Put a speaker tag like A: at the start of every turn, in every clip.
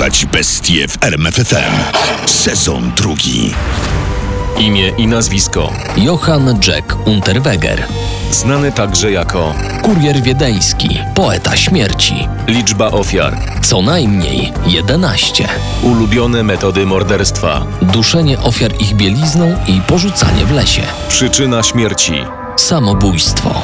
A: Porywać bestie w RMFFM. Sezon drugi.
B: Imię i nazwisko.
C: Johann Jack Unterweger.
B: Znany także jako
C: Kurier wiedeński, poeta śmierci.
B: liczba ofiar,
C: Co najmniej 11.
B: ulubione metody morderstwa,
C: Duszenie ofiar ich bielizną i porzucanie w lesie.
B: przyczyna śmierci.
C: Samobójstwo.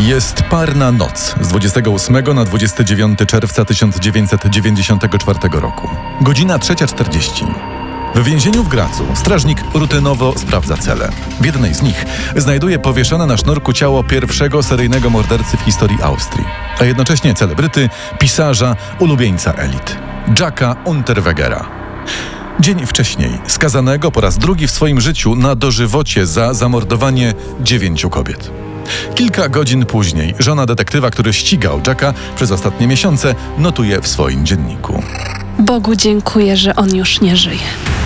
D: Jest parna noc z 28 na 29 czerwca 1994 roku. Godzina 3.40. W więzieniu w Gracu strażnik rutynowo sprawdza cele. W jednej z nich znajduje powieszone na sznurku ciało pierwszego seryjnego mordercy w historii Austrii, a jednocześnie celebryty, pisarza, ulubieńca elit. Jacka Unterwegera. Dzień wcześniej skazanego po raz drugi w swoim życiu na dożywocie za zamordowanie dziewięciu kobiet. Kilka godzin później żona detektywa, który ścigał Jacka przez ostatnie miesiące, notuje w swoim dzienniku.
E: Bogu dziękuję, że on już nie żyje.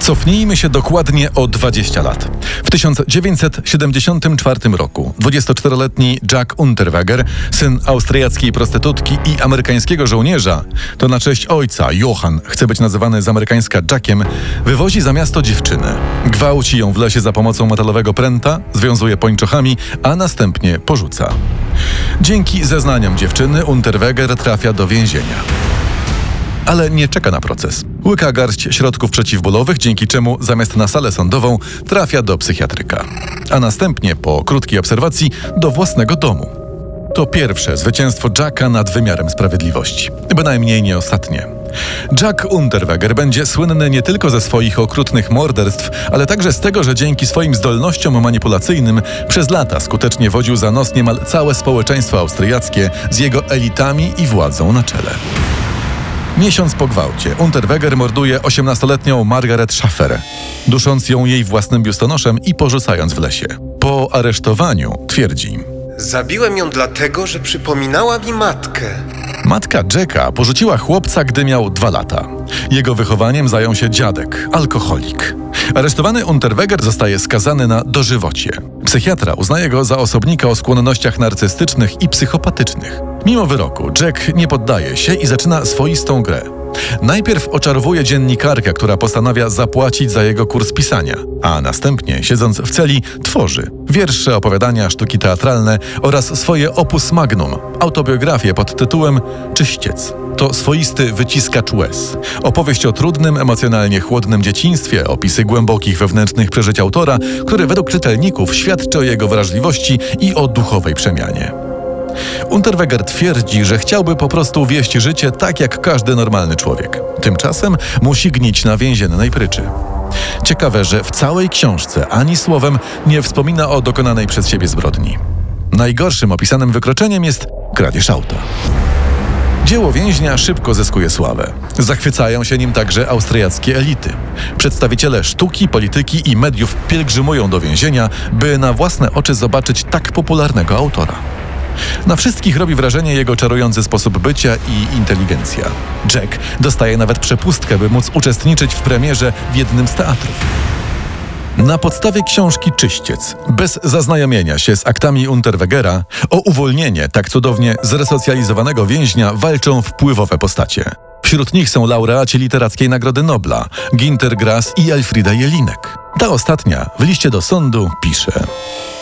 D: Cofnijmy się dokładnie o 20 lat. W 1974 roku 24-letni Jack Unterweger, syn austriackiej prostytutki i amerykańskiego żołnierza, to na cześć ojca Johann, chce być nazywany z amerykańska Jackiem, wywozi za miasto dziewczynę. Gwałci ją w lesie za pomocą metalowego pręta, związuje pończochami, a następnie porzuca. Dzięki zeznaniom dziewczyny Unterweger trafia do więzienia ale nie czeka na proces. Łyka garść środków przeciwbólowych, dzięki czemu zamiast na salę sądową trafia do psychiatryka, a następnie po krótkiej obserwacji do własnego domu. To pierwsze zwycięstwo Jacka nad wymiarem sprawiedliwości, bynajmniej nie ostatnie. Jack Unterweger będzie słynny nie tylko ze swoich okrutnych morderstw, ale także z tego, że dzięki swoim zdolnościom manipulacyjnym przez lata skutecznie wodził za nos niemal całe społeczeństwo austriackie z jego elitami i władzą na czele. Miesiąc po gwałcie Unterweger morduje 18-letnią Margaret Schaffer, dusząc ją jej własnym biustonoszem i porzucając w lesie. Po aresztowaniu twierdzi:
F: Zabiłem ją dlatego, że przypominała mi matkę.
D: Matka Jacka porzuciła chłopca, gdy miał dwa lata. Jego wychowaniem zajął się dziadek, alkoholik. Aresztowany Unterweger zostaje skazany na dożywocie. Psychiatra uznaje go za osobnika o skłonnościach narcystycznych i psychopatycznych. Mimo wyroku, Jack nie poddaje się i zaczyna swoistą grę. Najpierw oczarowuje dziennikarkę, która postanawia zapłacić za jego kurs pisania, a następnie, siedząc w celi, tworzy wiersze, opowiadania, sztuki teatralne oraz swoje opus magnum, autobiografię pod tytułem Czyściec. To swoisty wyciskacz łez. Opowieść o trudnym, emocjonalnie chłodnym dzieciństwie, opisy głębokich wewnętrznych przeżyć autora, które według czytelników świadczy o jego wrażliwości i o duchowej przemianie. Unterweger twierdzi, że chciałby po prostu wieść życie tak jak każdy normalny człowiek. Tymczasem musi gnić na więziennej pryczy. Ciekawe, że w całej książce ani słowem nie wspomina o dokonanej przez siebie zbrodni. Najgorszym opisanym wykroczeniem jest kradzież auta. Dzieło więźnia szybko zyskuje sławę. Zachwycają się nim także austriackie elity. Przedstawiciele sztuki, polityki i mediów pielgrzymują do więzienia, by na własne oczy zobaczyć tak popularnego autora. Na wszystkich robi wrażenie jego czarujący sposób bycia i inteligencja. Jack dostaje nawet przepustkę, by móc uczestniczyć w premierze w jednym z teatrów. Na podstawie książki Czyściec, bez zaznajomienia się z aktami Unterwegera, o uwolnienie tak cudownie zresocjalizowanego więźnia walczą wpływowe postacie. Wśród nich są laureaci Literackiej Nagrody Nobla, Ginter Grass i Elfrida Jelinek. Ta ostatnia w liście do sądu pisze –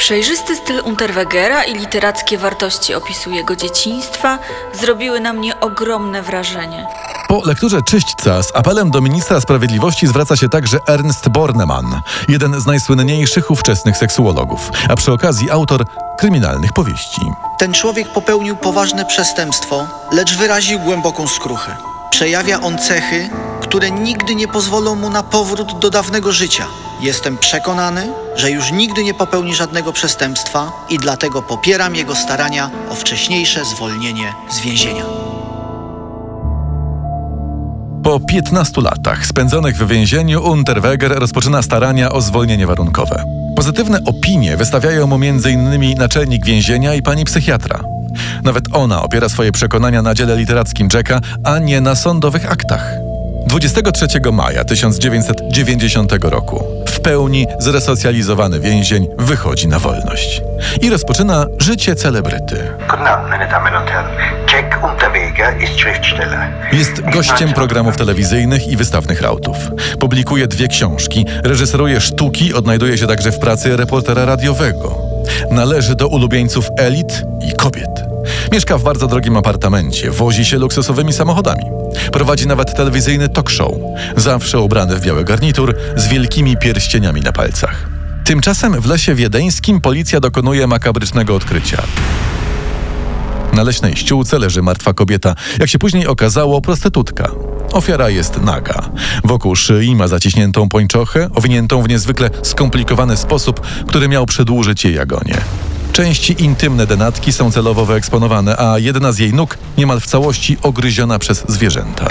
G: Przejrzysty styl Unterwegera i literackie wartości opisu jego dzieciństwa zrobiły na mnie ogromne wrażenie.
D: Po lekturze Czyśćca z apelem do ministra sprawiedliwości zwraca się także Ernst Bornemann, jeden z najsłynniejszych ówczesnych seksuologów, a przy okazji autor kryminalnych powieści.
H: Ten człowiek popełnił poważne przestępstwo, lecz wyraził głęboką skruchę. Przejawia on cechy, które nigdy nie pozwolą mu na powrót do dawnego życia. Jestem przekonany, że już nigdy nie popełni żadnego przestępstwa i dlatego popieram jego starania o wcześniejsze zwolnienie z więzienia.
D: Po 15 latach spędzonych w więzieniu Unterweger rozpoczyna starania o zwolnienie warunkowe. Pozytywne opinie wystawiają mu m.in. naczelnik więzienia i pani psychiatra. Nawet ona opiera swoje przekonania na dziele literackim Jacka, a nie na sądowych aktach. 23 maja 1990 roku w pełni zresocjalizowany więzień wychodzi na wolność i rozpoczyna życie celebryty. Jest gościem programów telewizyjnych i wystawnych rautów. Publikuje dwie książki, reżyseruje sztuki, odnajduje się także w pracy reportera radiowego. Należy do ulubieńców elit i kobiet. Mieszka w bardzo drogim apartamencie, wozi się luksusowymi samochodami. Prowadzi nawet telewizyjny talk show. Zawsze ubrany w biały garnitur z wielkimi pierścieniami na palcach. Tymczasem w lesie wiedeńskim policja dokonuje makabrycznego odkrycia. Na leśnej ściółce leży martwa kobieta. Jak się później okazało, prostytutka. Ofiara jest naga. Wokół szyi ma zaciśniętą pończochę, owiniętą w niezwykle skomplikowany sposób, który miał przedłużyć jej agonie. Części intymne denatki są celowo wyeksponowane, a jedna z jej nóg niemal w całości ogryziona przez zwierzęta.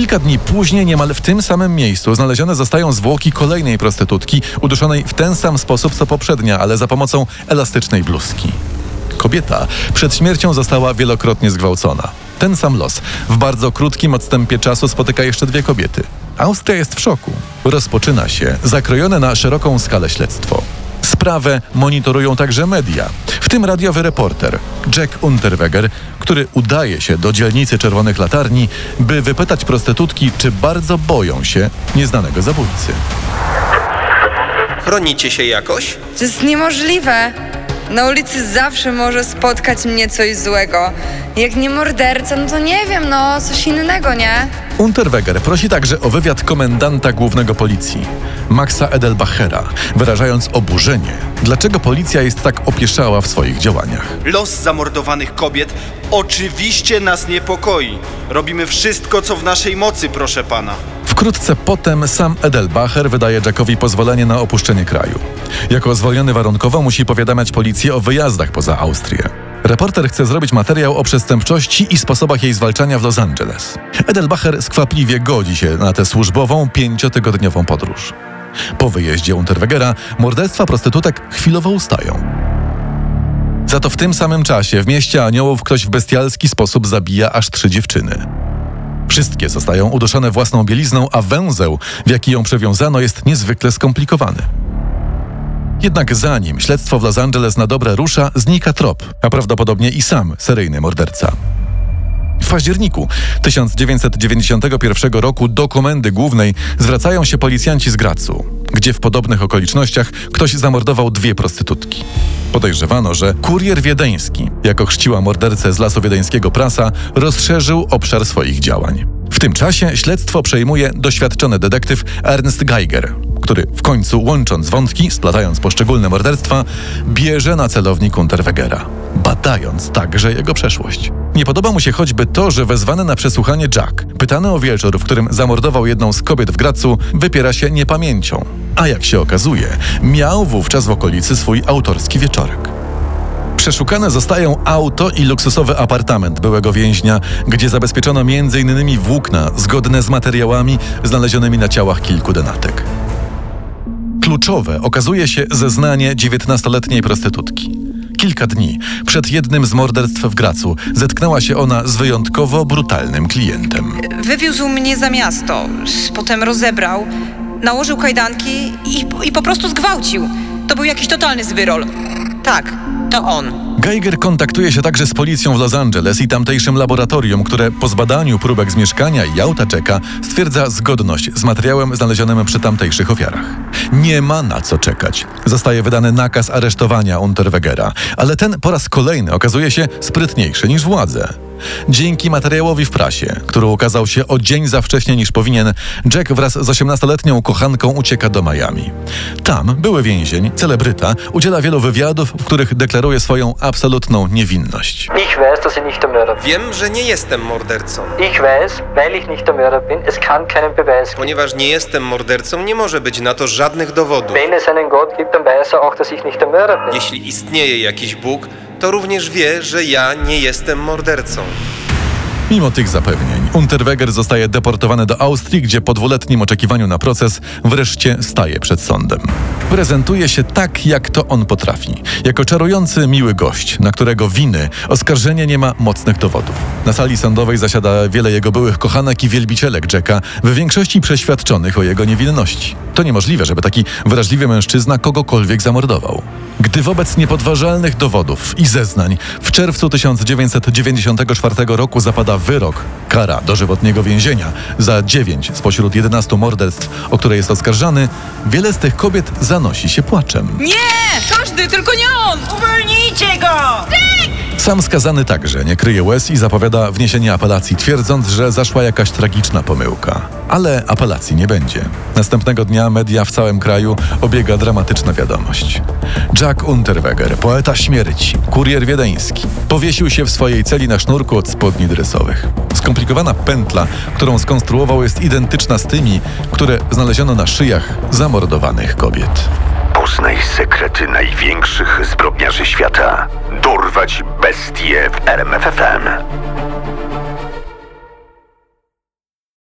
D: Kilka dni później, niemal w tym samym miejscu, znalezione zostają zwłoki kolejnej prostytutki, uduszonej w ten sam sposób co poprzednia, ale za pomocą elastycznej bluzki. Kobieta przed śmiercią została wielokrotnie zgwałcona. Ten sam los w bardzo krótkim odstępie czasu spotyka jeszcze dwie kobiety. Austria jest w szoku. Rozpoczyna się zakrojone na szeroką skalę śledztwo. Sprawę monitorują także media, w tym radiowy reporter Jack Unterweger, który udaje się do dzielnicy Czerwonych Latarni, by wypytać prostytutki, czy bardzo boją się nieznanego zabójcy.
F: Chronicie się jakoś?
I: To jest niemożliwe. Na ulicy zawsze może spotkać mnie coś złego. Jak nie morderca, no to nie wiem, no coś innego, nie?
D: Unterweger prosi także o wywiad komendanta głównego policji, Maxa Edelbachera, wyrażając oburzenie, dlaczego policja jest tak opieszała w swoich działaniach.
J: Los zamordowanych kobiet oczywiście nas niepokoi. Robimy wszystko, co w naszej mocy, proszę pana.
D: Wkrótce potem sam Edelbacher wydaje Jackowi pozwolenie na opuszczenie kraju. Jako zwolniony warunkowo musi powiadamiać policję o wyjazdach poza Austrię. Reporter chce zrobić materiał o przestępczości i sposobach jej zwalczania w Los Angeles. Edelbacher skwapliwie godzi się na tę służbową, pięciotygodniową podróż. Po wyjeździe Unterwegera morderstwa prostytutek chwilowo ustają. Za to w tym samym czasie w mieście Aniołów ktoś w bestialski sposób zabija aż trzy dziewczyny. Wszystkie zostają uduszone własną bielizną, a węzeł, w jaki ją przewiązano, jest niezwykle skomplikowany. Jednak zanim śledztwo w Los Angeles na dobre rusza, znika trop, a prawdopodobnie i sam seryjny morderca. W październiku 1991 roku do komendy głównej zwracają się policjanci z Gracu, gdzie w podobnych okolicznościach ktoś zamordował dwie prostytutki. Podejrzewano, że kurier wiedeński, jako chrzciła mordercę z lasu wiedeńskiego prasa, rozszerzył obszar swoich działań. W tym czasie śledztwo przejmuje doświadczony detektyw Ernst Geiger, który w końcu łącząc wątki, splatając poszczególne morderstwa, bierze na celownik Unterwegera, badając także jego przeszłość. Nie podoba mu się choćby to, że wezwany na przesłuchanie Jack, pytany o wieczór, w którym zamordował jedną z kobiet w Gracu, wypiera się niepamięcią. A jak się okazuje, miał wówczas w okolicy swój autorski wieczorek. Przeszukane zostają auto i luksusowy apartament byłego więźnia, gdzie zabezpieczono m.in. włókna zgodne z materiałami znalezionymi na ciałach kilku denatek. Kluczowe okazuje się zeznanie 19-letniej prostytutki. Kilka dni przed jednym z morderstw w Gracu zetknęła się ona z wyjątkowo brutalnym klientem.
I: Wywiózł mnie za miasto, potem rozebrał, nałożył kajdanki i, i po prostu zgwałcił. To był jakiś totalny zwyrol. Tak, to on.
D: Geiger kontaktuje się także z policją w Los Angeles i tamtejszym laboratorium, które po zbadaniu próbek z mieszkania i auta czeka stwierdza zgodność z materiałem znalezionym przy tamtejszych ofiarach. Nie ma na co czekać. Zostaje wydany nakaz aresztowania Unterwegera, ale ten po raz kolejny okazuje się sprytniejszy niż władze. Dzięki materiałowi w prasie, który ukazał się o dzień za wcześnie niż powinien, Jack wraz z 18-letnią kochanką ucieka do Miami. Tam były więzień, celebryta, udziela wielu wywiadów, w których deklaruje swoją absolutną niewinność.
K: Ich weiß, dass ich nicht der Mörder bin.
F: Wiem, że nie jestem mordercą.
K: Ich weiß, weil ich nicht der Mörder bin, es kann keinen Beweis geben.
F: Ponieważ nie jestem mordercą, nie może być na to żadnych dowodów.
K: Wenn es einen Gott gibt, dann weiß er auch, dass ich nicht der Mörder bin.
F: Jeśli istnieje jakiś Bóg, to również wie, że ja nie jestem mordercą.
D: Mimo tych zapewnień, Unterweger zostaje deportowany do Austrii, gdzie po dwuletnim oczekiwaniu na proces wreszcie staje przed sądem. Prezentuje się tak, jak to on potrafi. Jako czarujący, miły gość, na którego winy oskarżenie nie ma mocnych dowodów. Na sali sądowej zasiada wiele jego byłych kochanek i wielbicielek Jacka, w większości przeświadczonych o jego niewinności. To niemożliwe, żeby taki wrażliwy mężczyzna kogokolwiek zamordował. Gdy wobec niepodważalnych dowodów i zeznań w czerwcu 1994 roku zapada wyrok, kara dożywotniego więzienia za 9 spośród 11 morderstw, o które jest oskarżany, wiele z tych kobiet zanosi się płaczem.
I: Nie! Każdy, tylko nie on!
L: Uwolnijcie go!
D: Sam skazany także nie kryje łez i zapowiada wniesienie apelacji, twierdząc, że zaszła jakaś tragiczna pomyłka. Ale apelacji nie będzie. Następnego dnia media w całym kraju obiega dramatyczna wiadomość. Jack Unterweger, poeta śmierci, kurier wiedeński, powiesił się w swojej celi na sznurku od spodni dresowych. Skomplikowana pętla, którą skonstruował, jest identyczna z tymi, które znaleziono na szyjach zamordowanych kobiet.
A: Poznaj sekrety największych zbrodniarzy świata. Dorwać bestie w RMFFM.